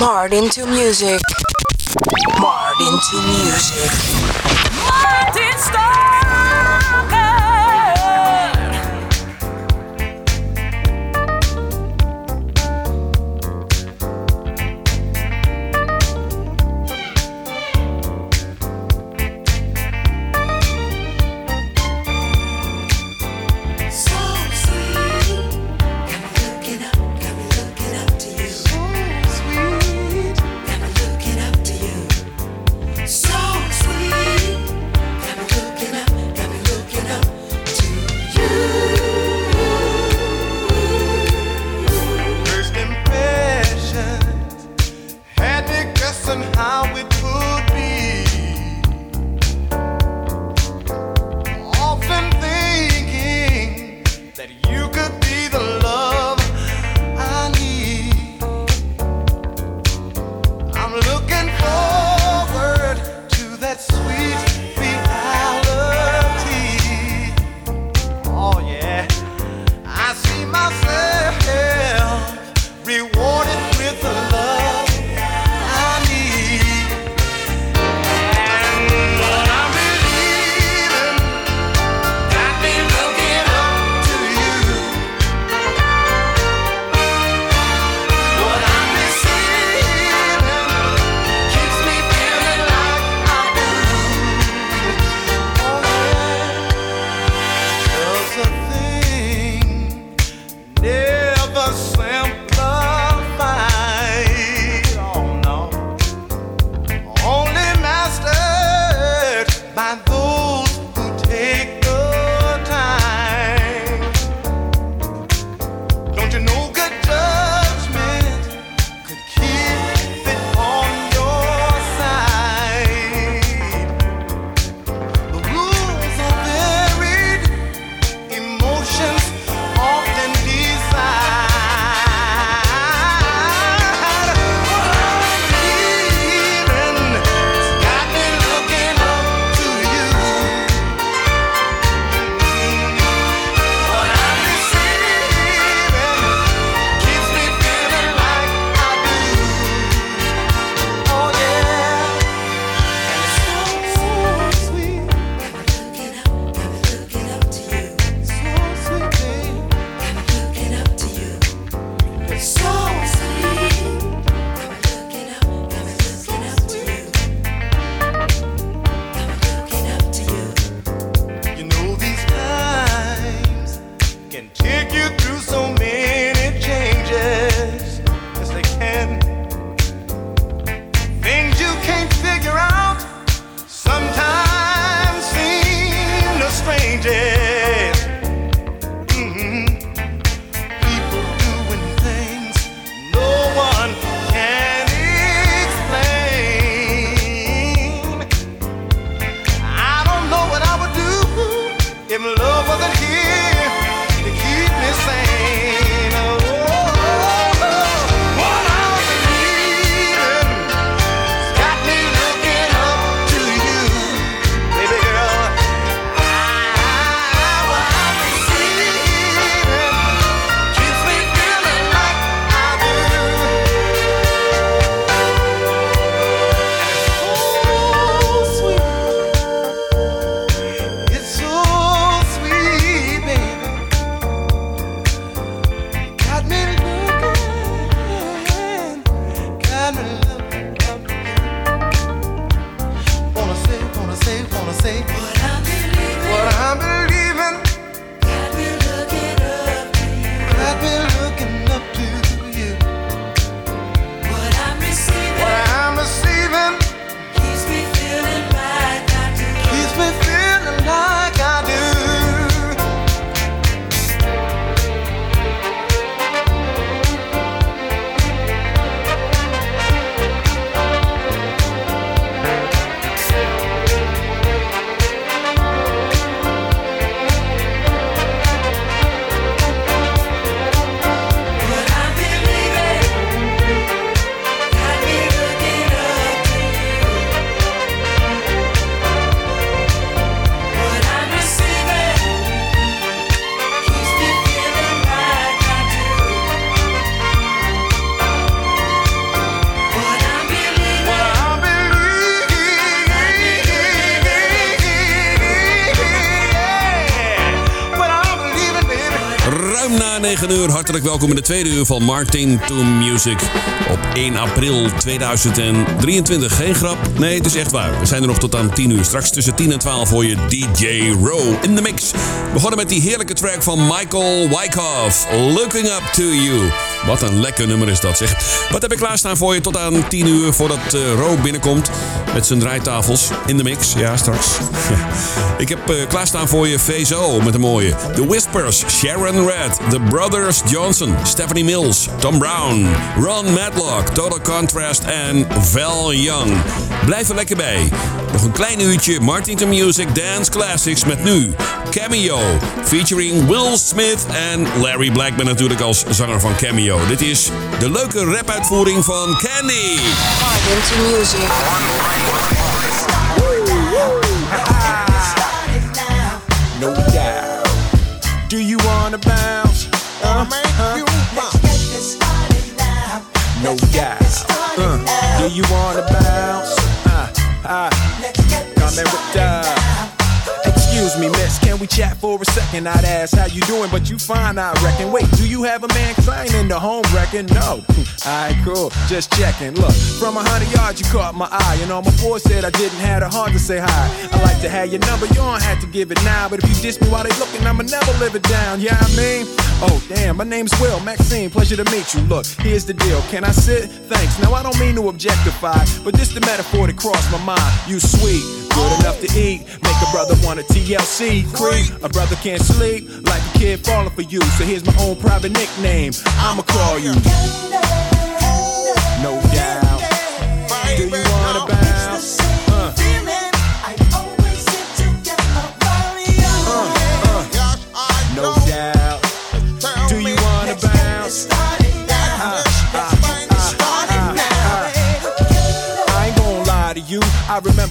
Martin to music. Martin to music. Martin Stalker. Welkom in de tweede uur van Martin to Music. Op 1 april 2023. Geen grap? Nee, het is echt waar. We zijn er nog tot aan 10 uur. Straks tussen 10 en 12 hoor je DJ Row in de mix. We begonnen met die heerlijke track van Michael Wyckoff. Looking Up to You. Wat een lekker nummer is dat, zeg. Wat heb ik klaarstaan voor je tot aan 10 uur voordat uh, Ro binnenkomt met zijn draaitafels in de mix? Ja, straks. ik heb uh, klaarstaan voor je VSO met een mooie. The Whispers, Sharon Red, The Brothers Johnson, Stephanie Mills, Tom Brown, Ron Matlock, Total Contrast en Val Young. Blijf er lekker bij. Nog een klein uurtje Martin Music Dance Classics met nu Cameo, featuring Will Smith en Larry Blackman natuurlijk als zanger van Cameo. Dit is de leuke rap-uitvoering van Candy. Martin Music. No doubt. Do you wanna bounce? Uh, uh, no doubt. Uh, do you wanna bounce? Chat for a second? I'd ask how you doing, but you fine, I reckon. Wait, do you have a man? Cause in the home wrecking. No. Alright, cool. Just checking. Look, from a hundred yards, you caught my eye. And all my boys said I didn't have the heart to say hi. I like to have your number, you don't have to give it now. But if you diss me while they looking, I'ma never live it down. Yeah, I mean? Oh, damn, my name's Will, Maxine, pleasure to meet you. Look, here's the deal. Can I sit? Thanks. Now, I don't mean to objectify, but this the metaphor that crossed my mind. You sweet, good enough to eat. Make a brother want a TLC. Creep, a brother can't sleep. Like a kid falling for you. So here's my own private nickname. I'ma call you. No doubt. Do you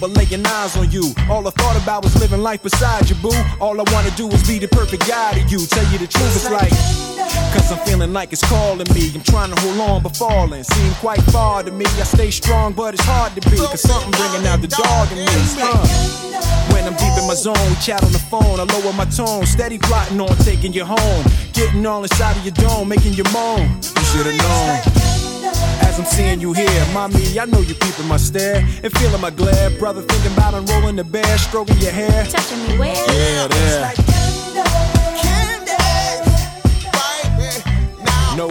remember laying eyes on you. All I thought about was living life beside you, boo. All I wanna do is be the perfect guy to you. Tell you the truth, it's like. Cause I'm feeling like it's calling me. I'm trying to hold on but falling. Seem quite far to me. I stay strong, but it's hard to be. Cause something bringing out the dog in me. Uh. When I'm deep in my zone, chat on the phone. I lower my tone, steady plotting on taking you home. Getting all inside of your dome, making you moan. You should've known. As I'm seeing you here, mommy, I know you peeping my stare and feeling my glare. Brother, thinking about unrolling the bear, stroking your hair. Touching me where? Yeah, there. No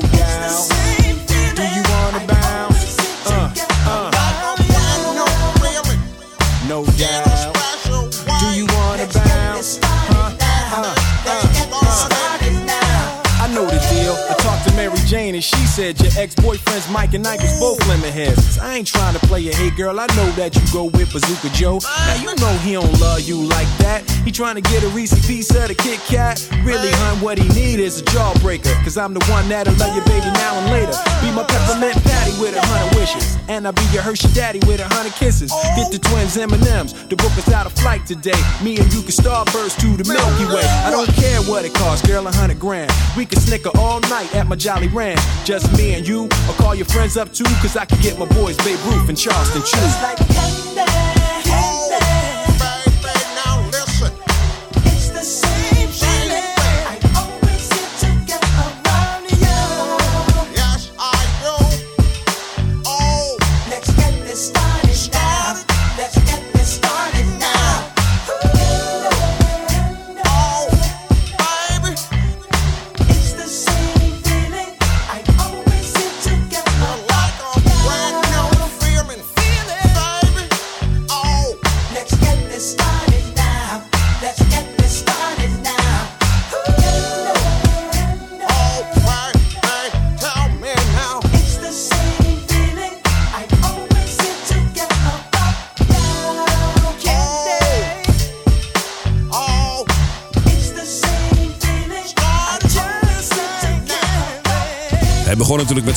said your ex-boyfriends Mike and Ike was both lemon heads. I ain't trying to play a hey girl. I know that you go with Bazooka Joe. Now you know he don't love you like that. He trying to get a Reese piece of the Kit Kat. Really, hun, what he need is a jawbreaker. Cause I'm the one that'll love your baby now and later. Be my peppermint patty with a hundred wishes. And I'll be your Hershey daddy with a hundred kisses. Get the twins M&M's. The book is out of flight today. Me and you can starburst to the Milky Way. I don't care what it costs, girl, a hundred grand. We can snicker all night at my Jolly Ranch. Just me and you. I'll call your friends up too, cause I can get my boys Babe Ruth and Charleston Chew.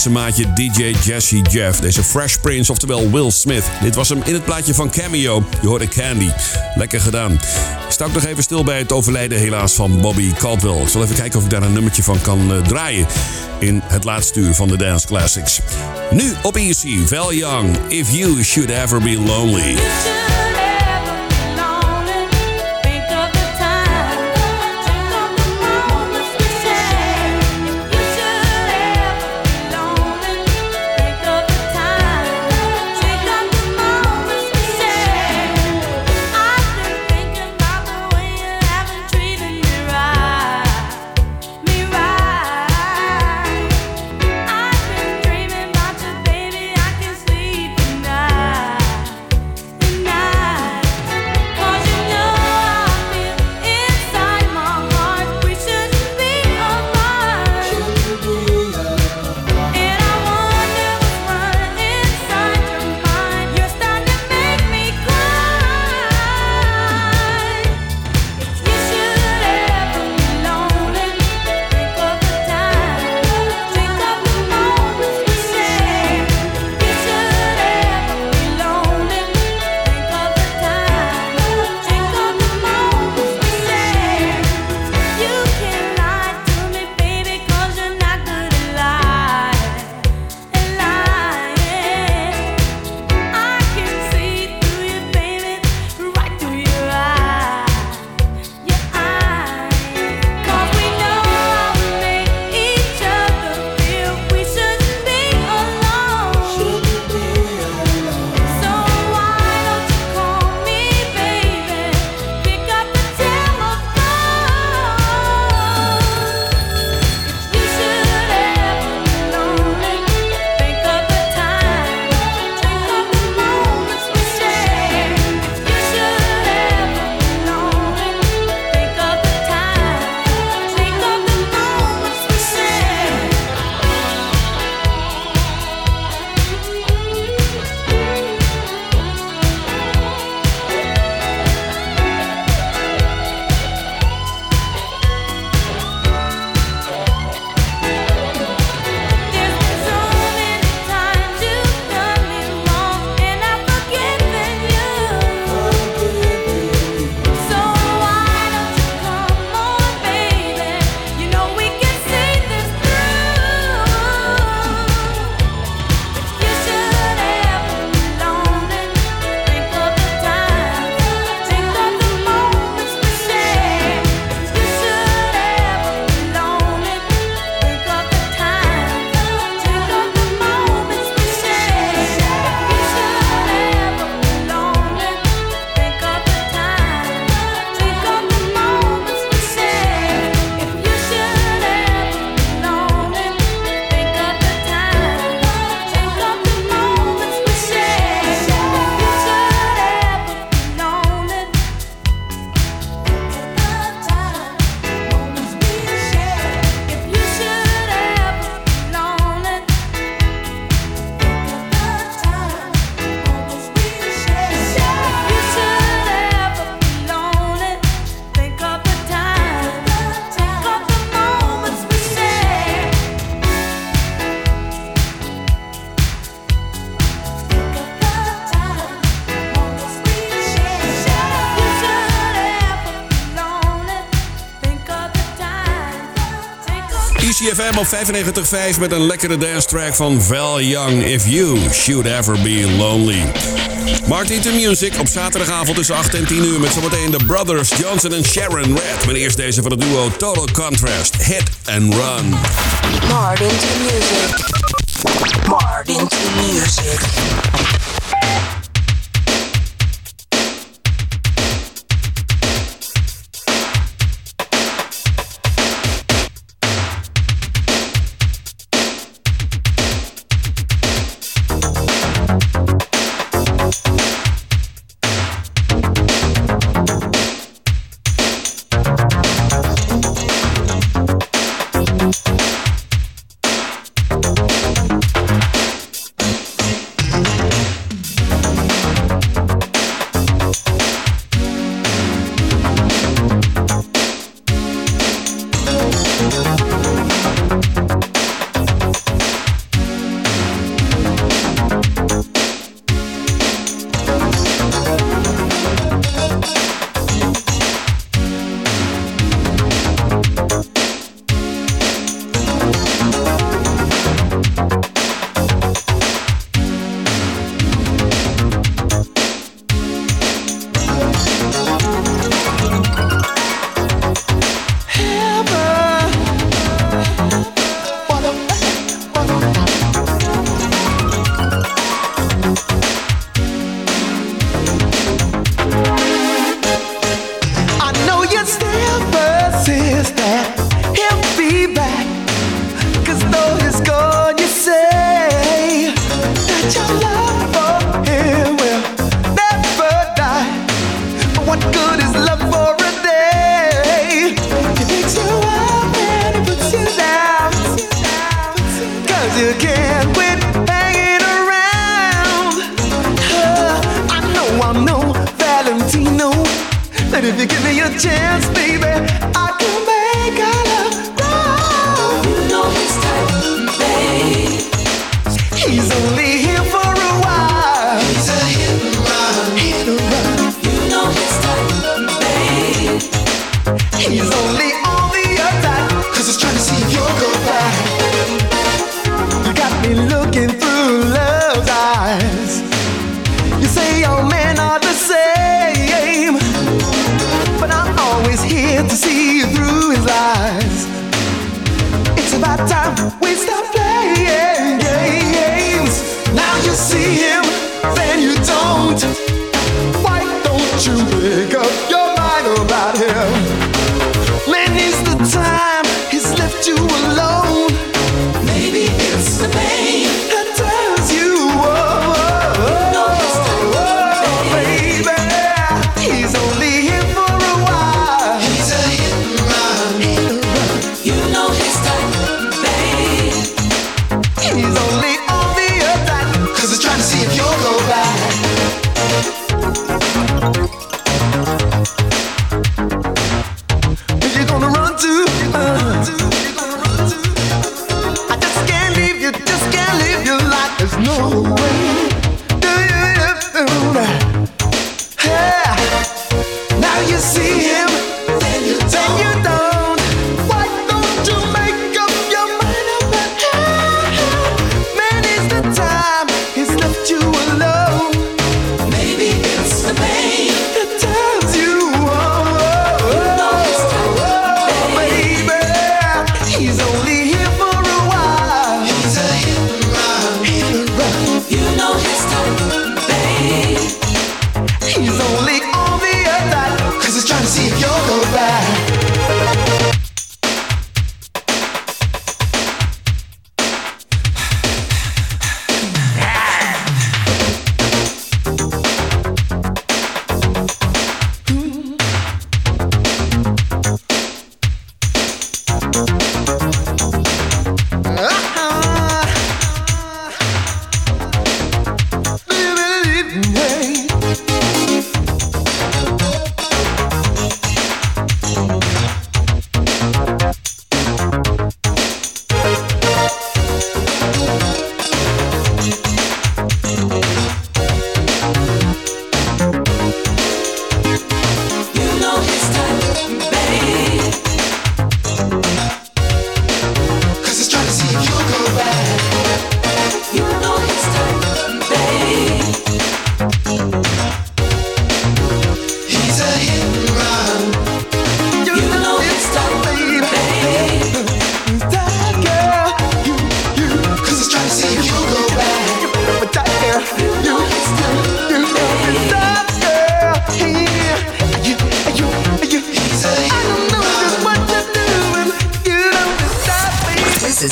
Met maatje DJ Jesse Jeff. Deze Fresh Prince, oftewel Will Smith. Dit was hem in het plaatje van Cameo. Je hoorde Candy. Lekker gedaan. Ik sta nog even stil bij het overlijden helaas van Bobby Caldwell. Ik zal even kijken of ik daar een nummertje van kan uh, draaien. In het laatste uur van de Dance Classics. Nu op Easy, Val Young. If You Should Ever Be Lonely. ZFM op 95.5 met een lekkere dance track van Val Young. If You Should Ever Be Lonely. Martin to Music op zaterdagavond tussen 8 en 10 uur met zometeen de Brothers Johnson en Sharon Red. Meneer eerst deze van het duo Total Contrast. Hit and Run. Martin to Music. Martin to Music.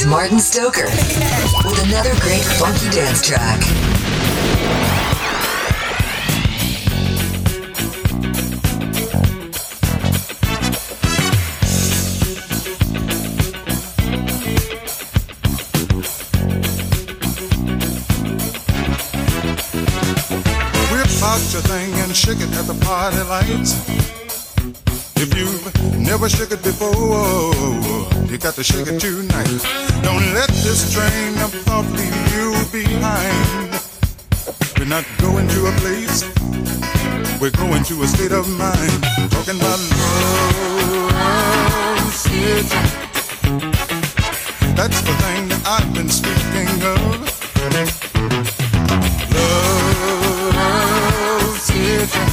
Martin Stoker with another great funky dance track. Out your thing and shake it at the party lights. If you've never shook it before, you got to shake it tonight. Don't let this train of thought leave you behind. We're not going to a place, we're going to a state of mind. Talking about love, city. That's the thing that I've been speaking of. Love City.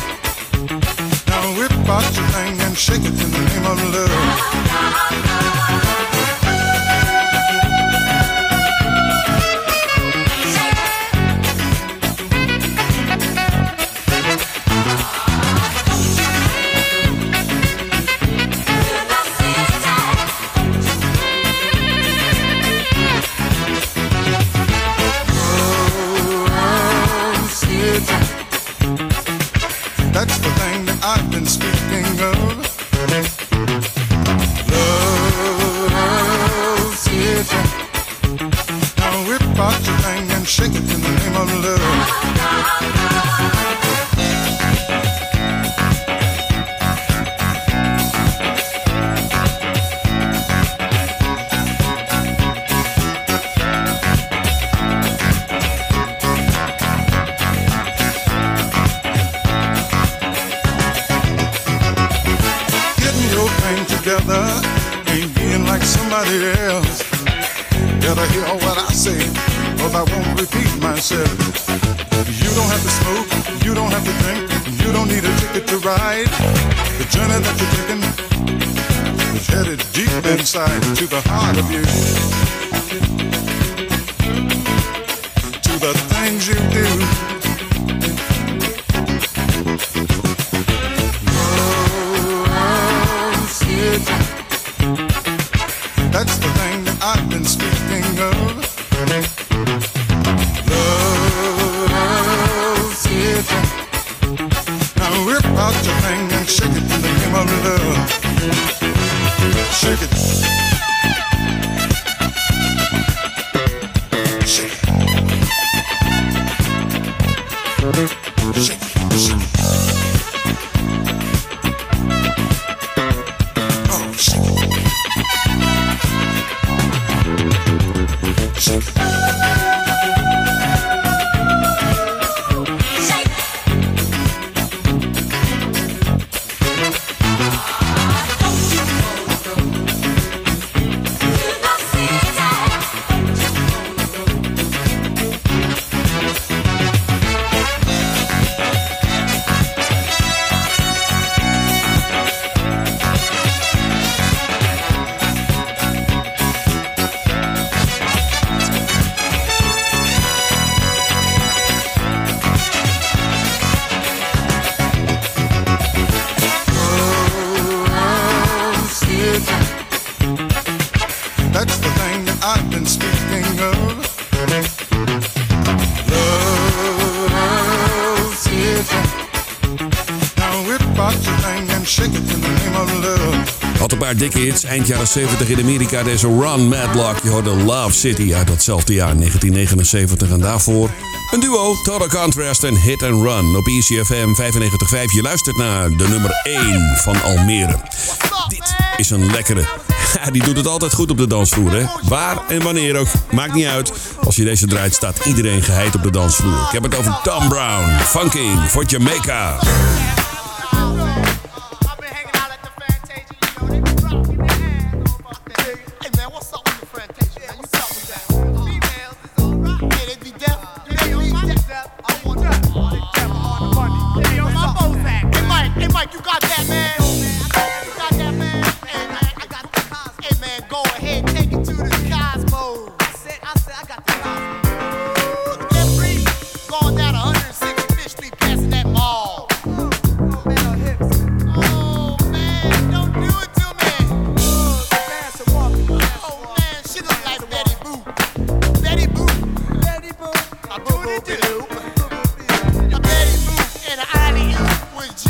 Now whip out your thing and shake it name of love. side. Dikke. Eind jaren 70 in Amerika. Deze Run Madlock. Je hoorde Love City uit datzelfde jaar 1979. En daarvoor een duo. Total Contrast en Hit and Run op ECFM 95.5. Je luistert naar de nummer 1 van Almere. Dit is een lekkere. Die doet het altijd goed op de dansvloer, hè? Waar en wanneer ook. Maakt niet uit. Als je deze draait, staat iedereen geheid op de dansvloer. Ik heb het over Tom Brown. Funking voor Jamaica.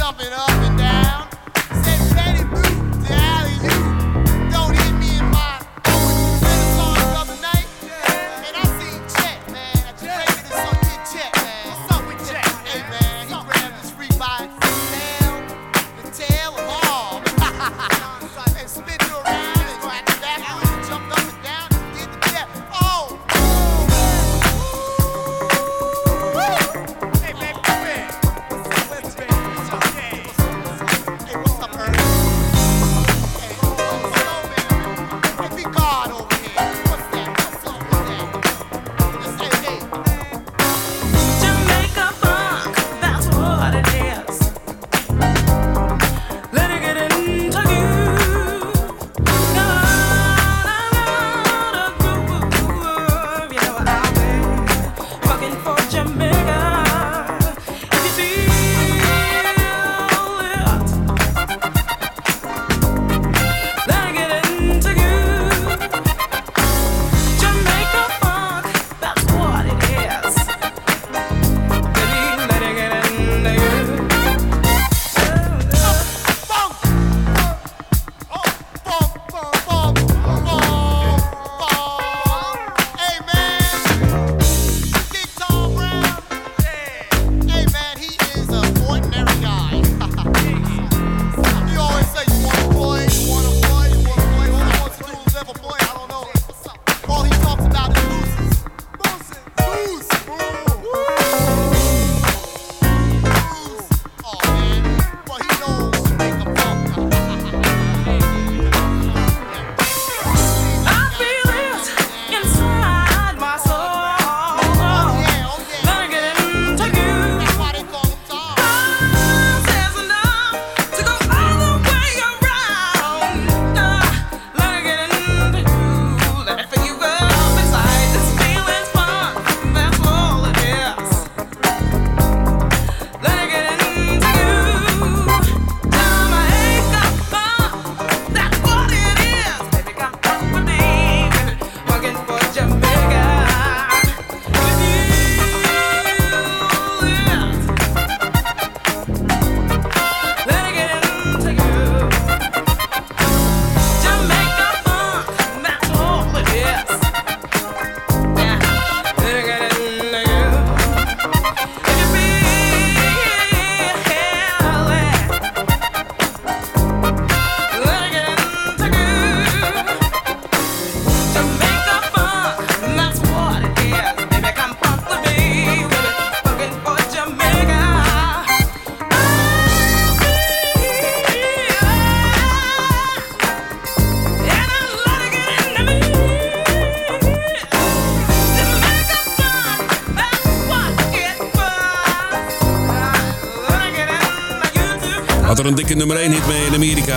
jumping up and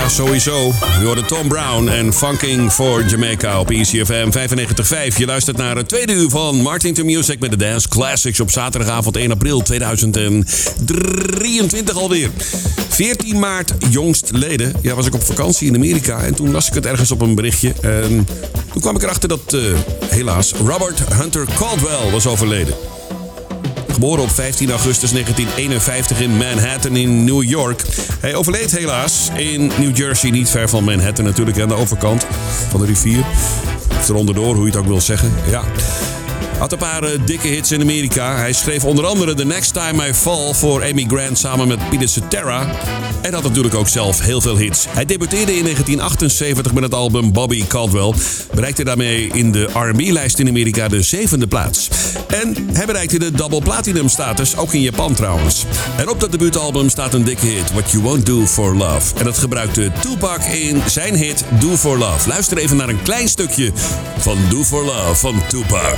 sowieso. We hoorden Tom Brown en Funking for Jamaica op ECFM 95.5. Je luistert naar het tweede uur van Martin to Music met de Dance Classics op zaterdagavond 1 april 2023 alweer. 14 maart jongstleden ja, was ik op vakantie in Amerika en toen las ik het ergens op een berichtje. En toen kwam ik erachter dat eh, helaas Robert Hunter Caldwell was overleden. Geboren op 15 augustus 1951 in Manhattan in New York. Hij overleed helaas in New Jersey, niet ver van Manhattan natuurlijk, aan de overkant van de rivier. Of eronderdoor, hoe je het ook wil zeggen. Ja. Had een paar eh, dikke hits in Amerika. Hij schreef onder andere The Next Time I Fall voor Amy Grant samen met Peter Cetera. En had natuurlijk ook zelf heel veel hits. Hij debuteerde in 1978 met het album Bobby Caldwell. Bereikte daarmee in de R&B-lijst in Amerika de zevende plaats. En hij bereikte de double platinum status, ook in Japan trouwens. En op dat debuutalbum staat een dikke hit, What You Won't Do For Love. En dat gebruikte Tupac in zijn hit Do For Love. Luister even naar een klein stukje van Do For Love van Tupac.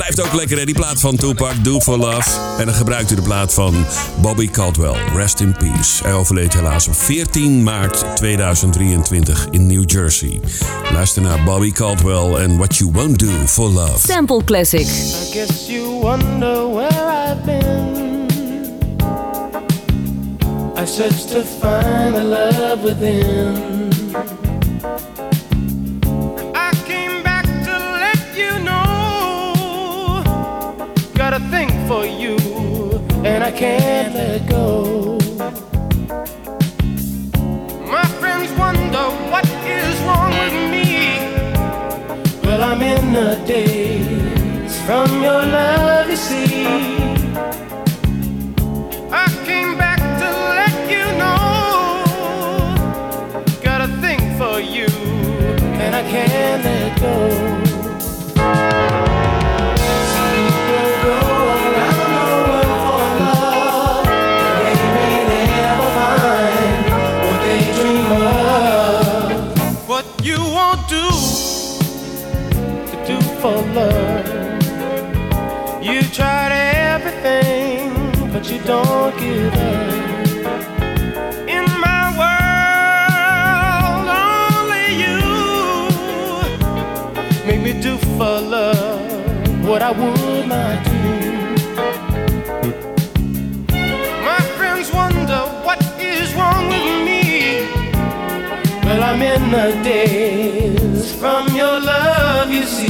Blijft ook lekker, hè? Die plaat van Tupac, Do For Love. En dan gebruikt u de plaat van Bobby Caldwell, Rest in Peace. Hij overleed helaas op 14 maart 2023 in New Jersey. Luister naar Bobby Caldwell en What You Won't Do For Love. Sample Classic. I guess you wonder where I've been. I searched to find the love within. I can't let go. My friends wonder what is wrong with me. Well, I'm in the daze from your love, you see. I came back to let you know. Got a thing for you, and I can't let go. For love. You tried everything, but you don't give up. In my world, only you make me do for love what I would not do. My friends wonder what is wrong with me. Well, I'm in the days from your love, you see.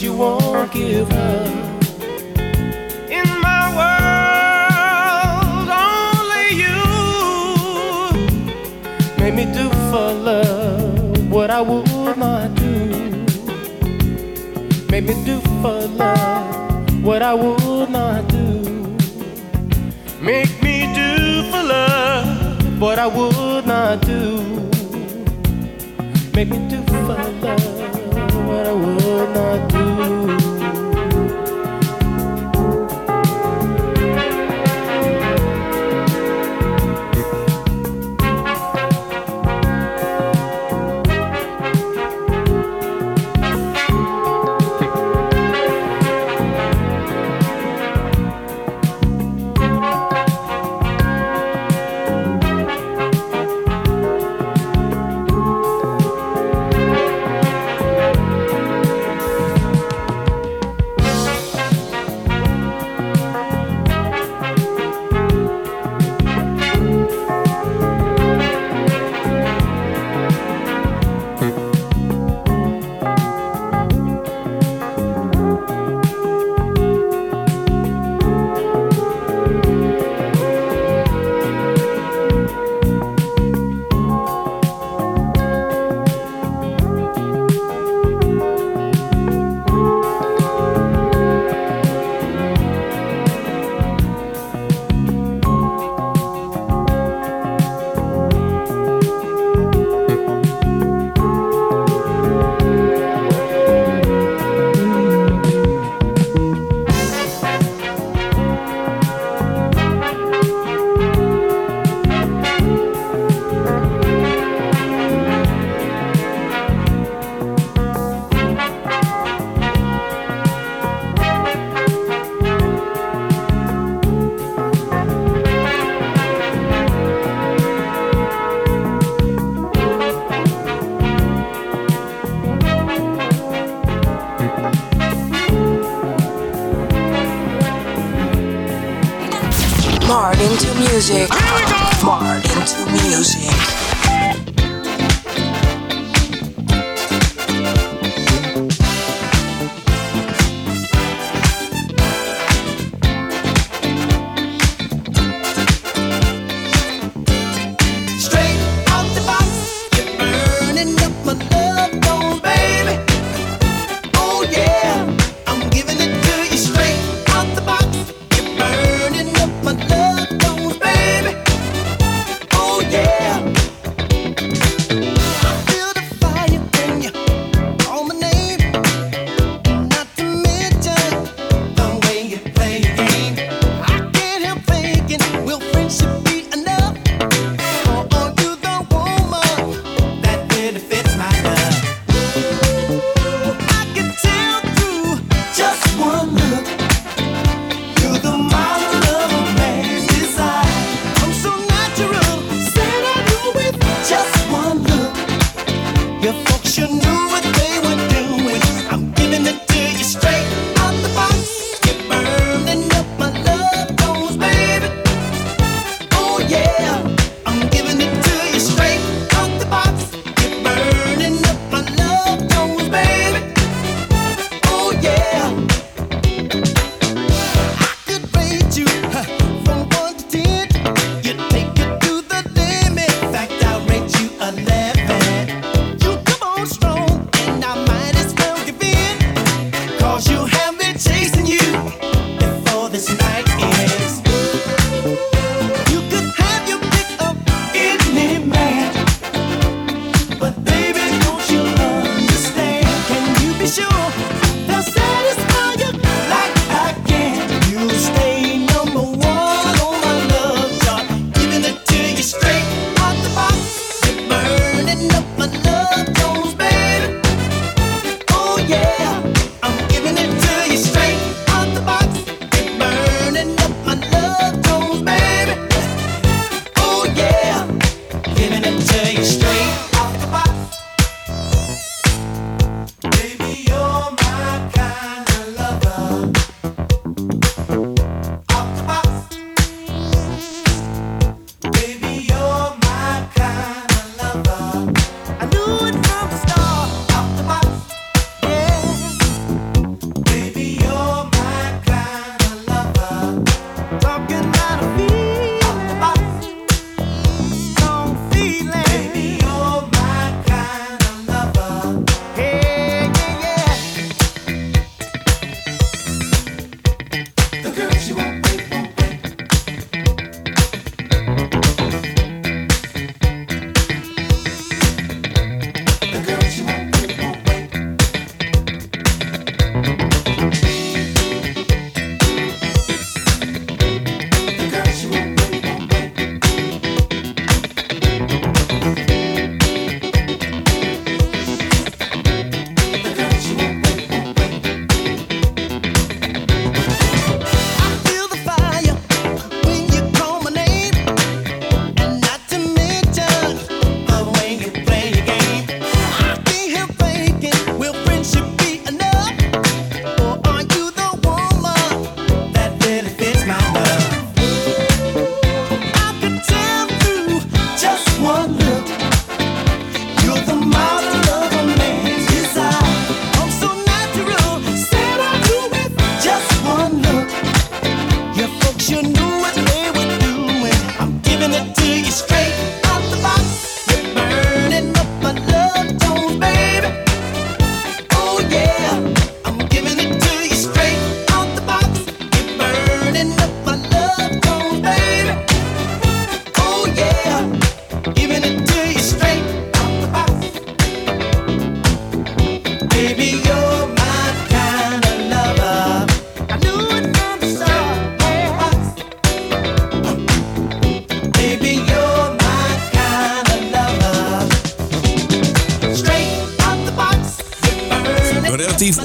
you won't give up. In my world, only you made me do for love what I would not do. Made me do for love what I would not do. Make me do for love what I would not do. Make me do for love what I would not do.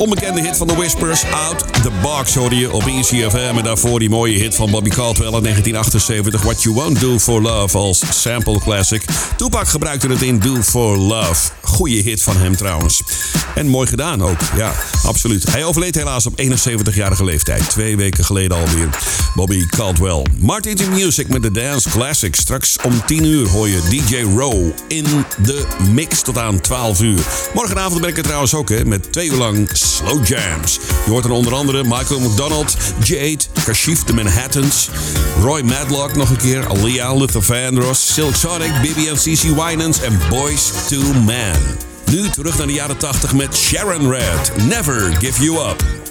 onbekende hit van The Whispers, Out the Box, hoorde je op ECFM. En daarvoor die mooie hit van Bobby Caldwell in 1978, What You Won't Do For Love als sample classic. Tupac gebruikte het in Do For Love. Goeie hit van hem trouwens. En mooi gedaan ook, ja, absoluut. Hij overleed helaas op 71-jarige leeftijd, twee weken geleden alweer. Bobby Caldwell. Martin the Music met de Dance Classic. Straks om 10 uur hoor je DJ Row in de mix tot aan 12 uur. Morgenavond ben ik er trouwens ook, hè, met twee uur lang slow jams. Je hoort er onder andere Michael McDonald, Jade, Kashif de Manhattans, Roy Madlock nog een keer, Alia Luthervandros, Silk Sonic, BBM CC Winans en Boys to Man. Nu terug naar de jaren 80 met Sharon Red, Never Give You Up.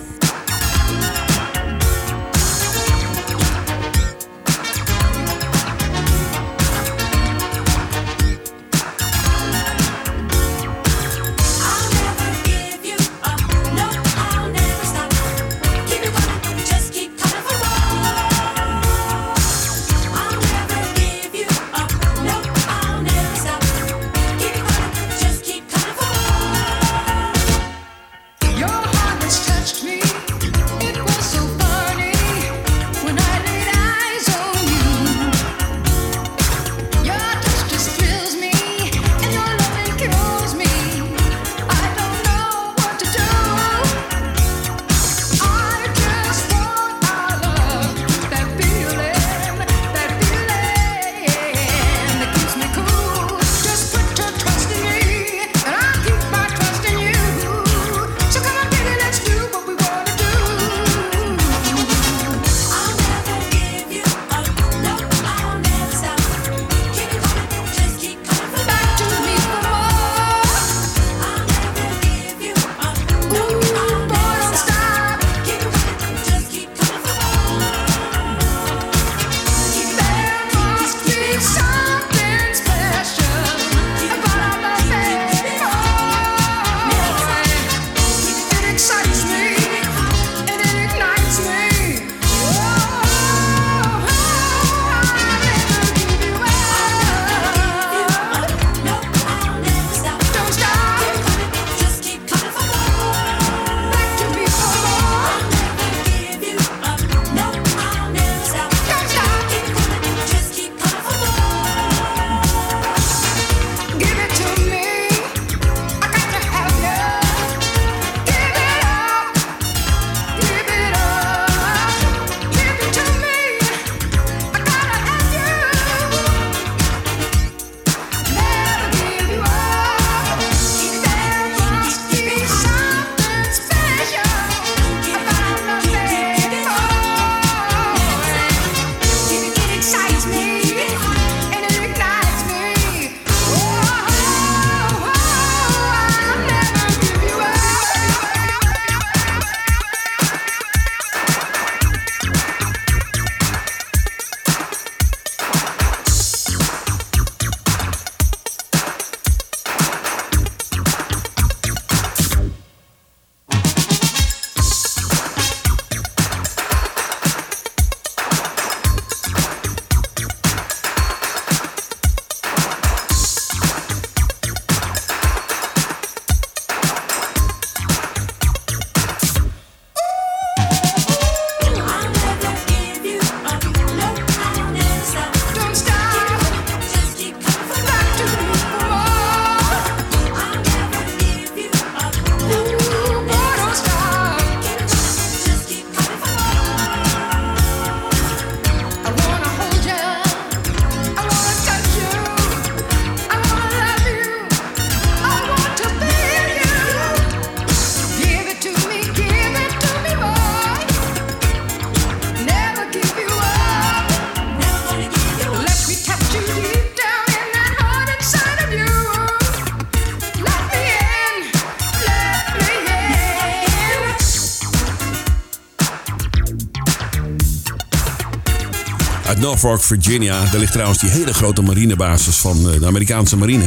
Norfolk, Virginia. Daar ligt trouwens die hele grote marinebasis van eh, de Amerikaanse marine.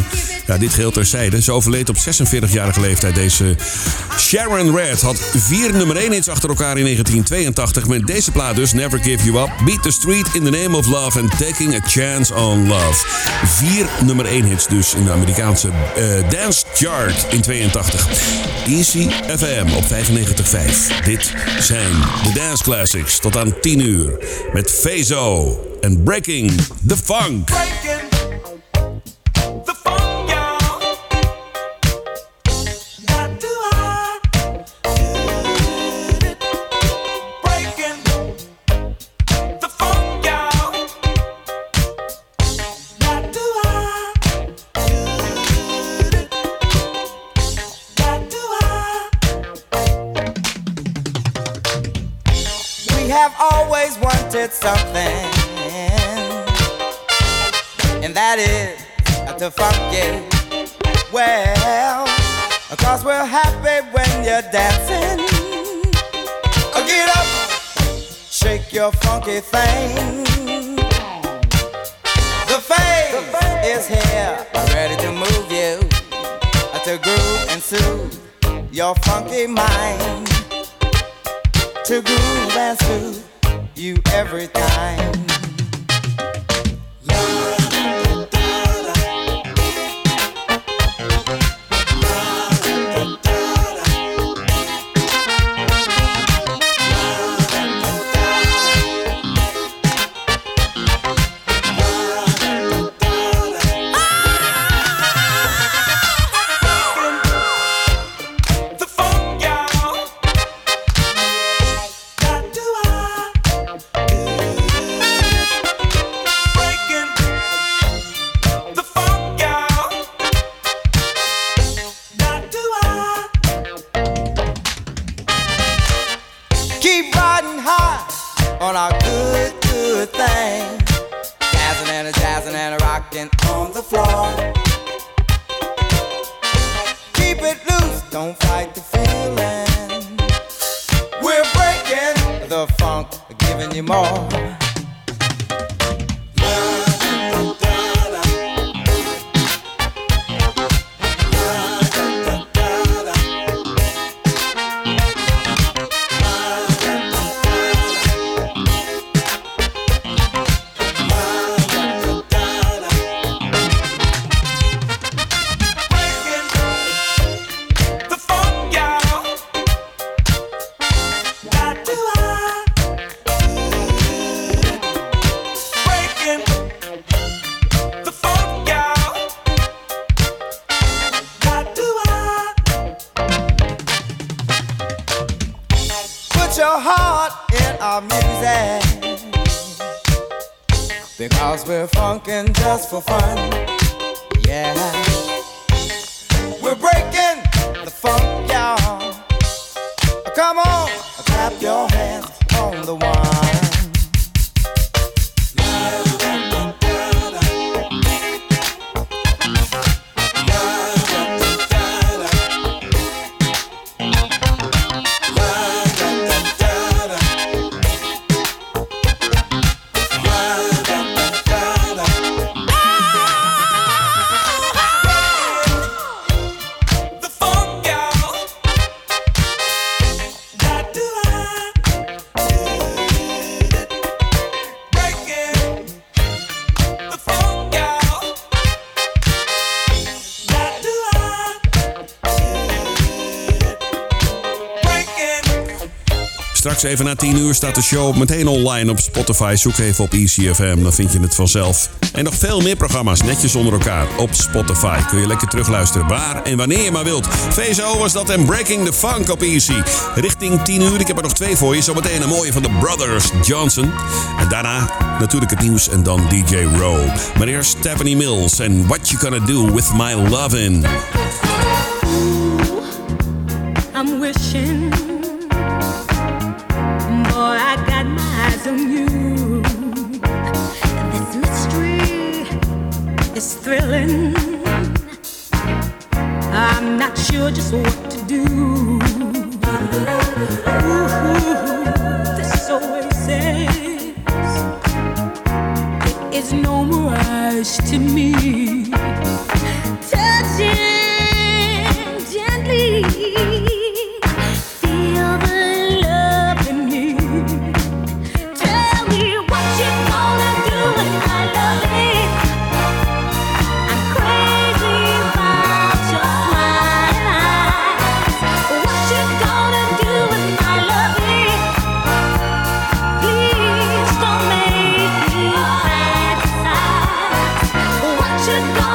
Ja, dit geheel terzijde. Ze overleed op 46-jarige leeftijd. Deze Sharon Red had vier nummer 1 hits achter elkaar in 1982. Met deze plaat dus, Never Give You Up, Beat the Street in the Name of Love and Taking a Chance on Love. Vier nummer 1 hits dus in de Amerikaanse eh, dance chart in 82. Easy FM op 95.5. Dit zijn de Dance Classics tot aan 10 uur. Met Fezo en Breaking the Funk. Something, and that is to funky. Well, of course we're happy when you're dancing. Get up, shake your funky thing. The face is here, ready to move you, to groove and soothe your funky mind to groove and soothe you every time. Even na 10 uur staat de show meteen online op Spotify. Zoek even op ECFM, dan vind je het vanzelf. En nog veel meer programma's netjes onder elkaar op Spotify. Kun je lekker terugluisteren waar en wanneer je maar wilt. VSO was dat en Breaking the Funk op Easy. Richting 10 uur, ik heb er nog twee voor je. Zometeen een mooie van de Brothers Johnson. En daarna natuurlijk het nieuws en dan DJ Rowe. Maar eerst Stephanie Mills en What You Gonna Do With My Lovin'. I'm wishing, thrilling. I'm not sure just what to do. Ooh, this oasis is no mirage to me. should go.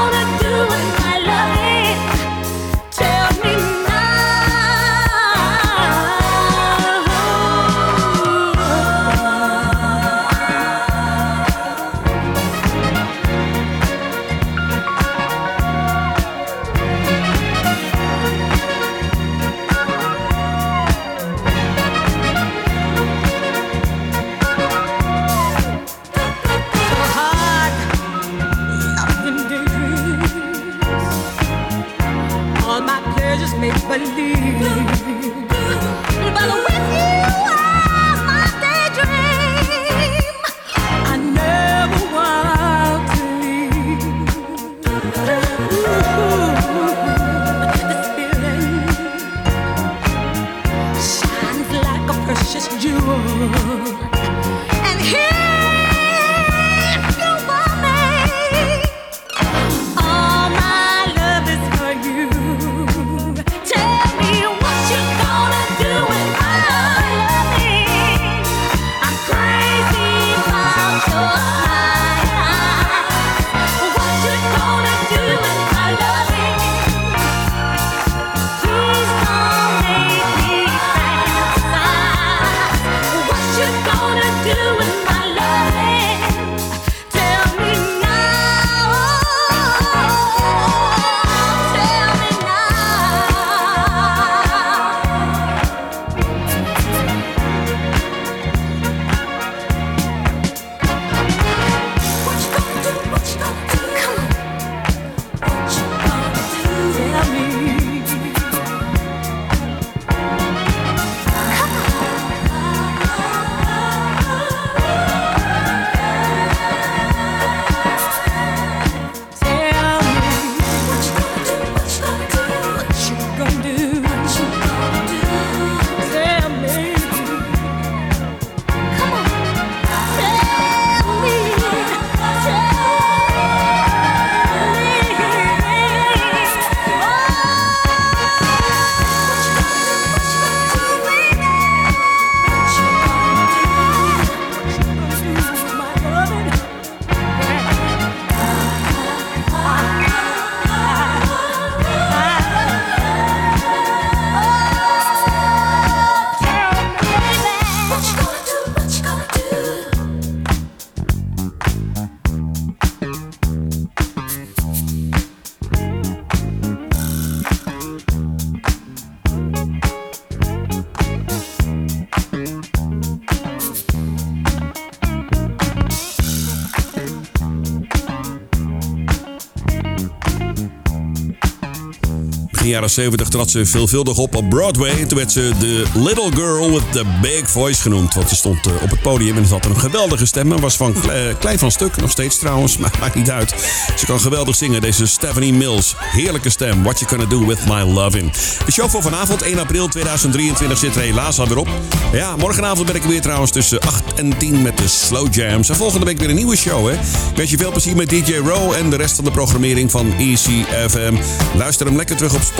Jaren 70 trad ze veelvuldig op op Broadway. Toen werd ze de Little Girl with the Big Voice genoemd. Want ze stond eh, op het podium en ze had een geweldige stem. En was van kle- klein van stuk, nog steeds trouwens, maar maakt niet uit. Ze kan geweldig zingen, deze Stephanie Mills. Heerlijke stem, What You Gonna Do With My Lovin'. De show voor vanavond, 1 april 2023, zit er helaas alweer op. Ja, morgenavond ben ik er weer trouwens tussen 8 en 10 met de Slow Jams. En volgende week weer een nieuwe show, hè. Wens je veel plezier met DJ Row en de rest van de programmering van ECFM. Luister hem lekker terug op Spotify.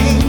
me.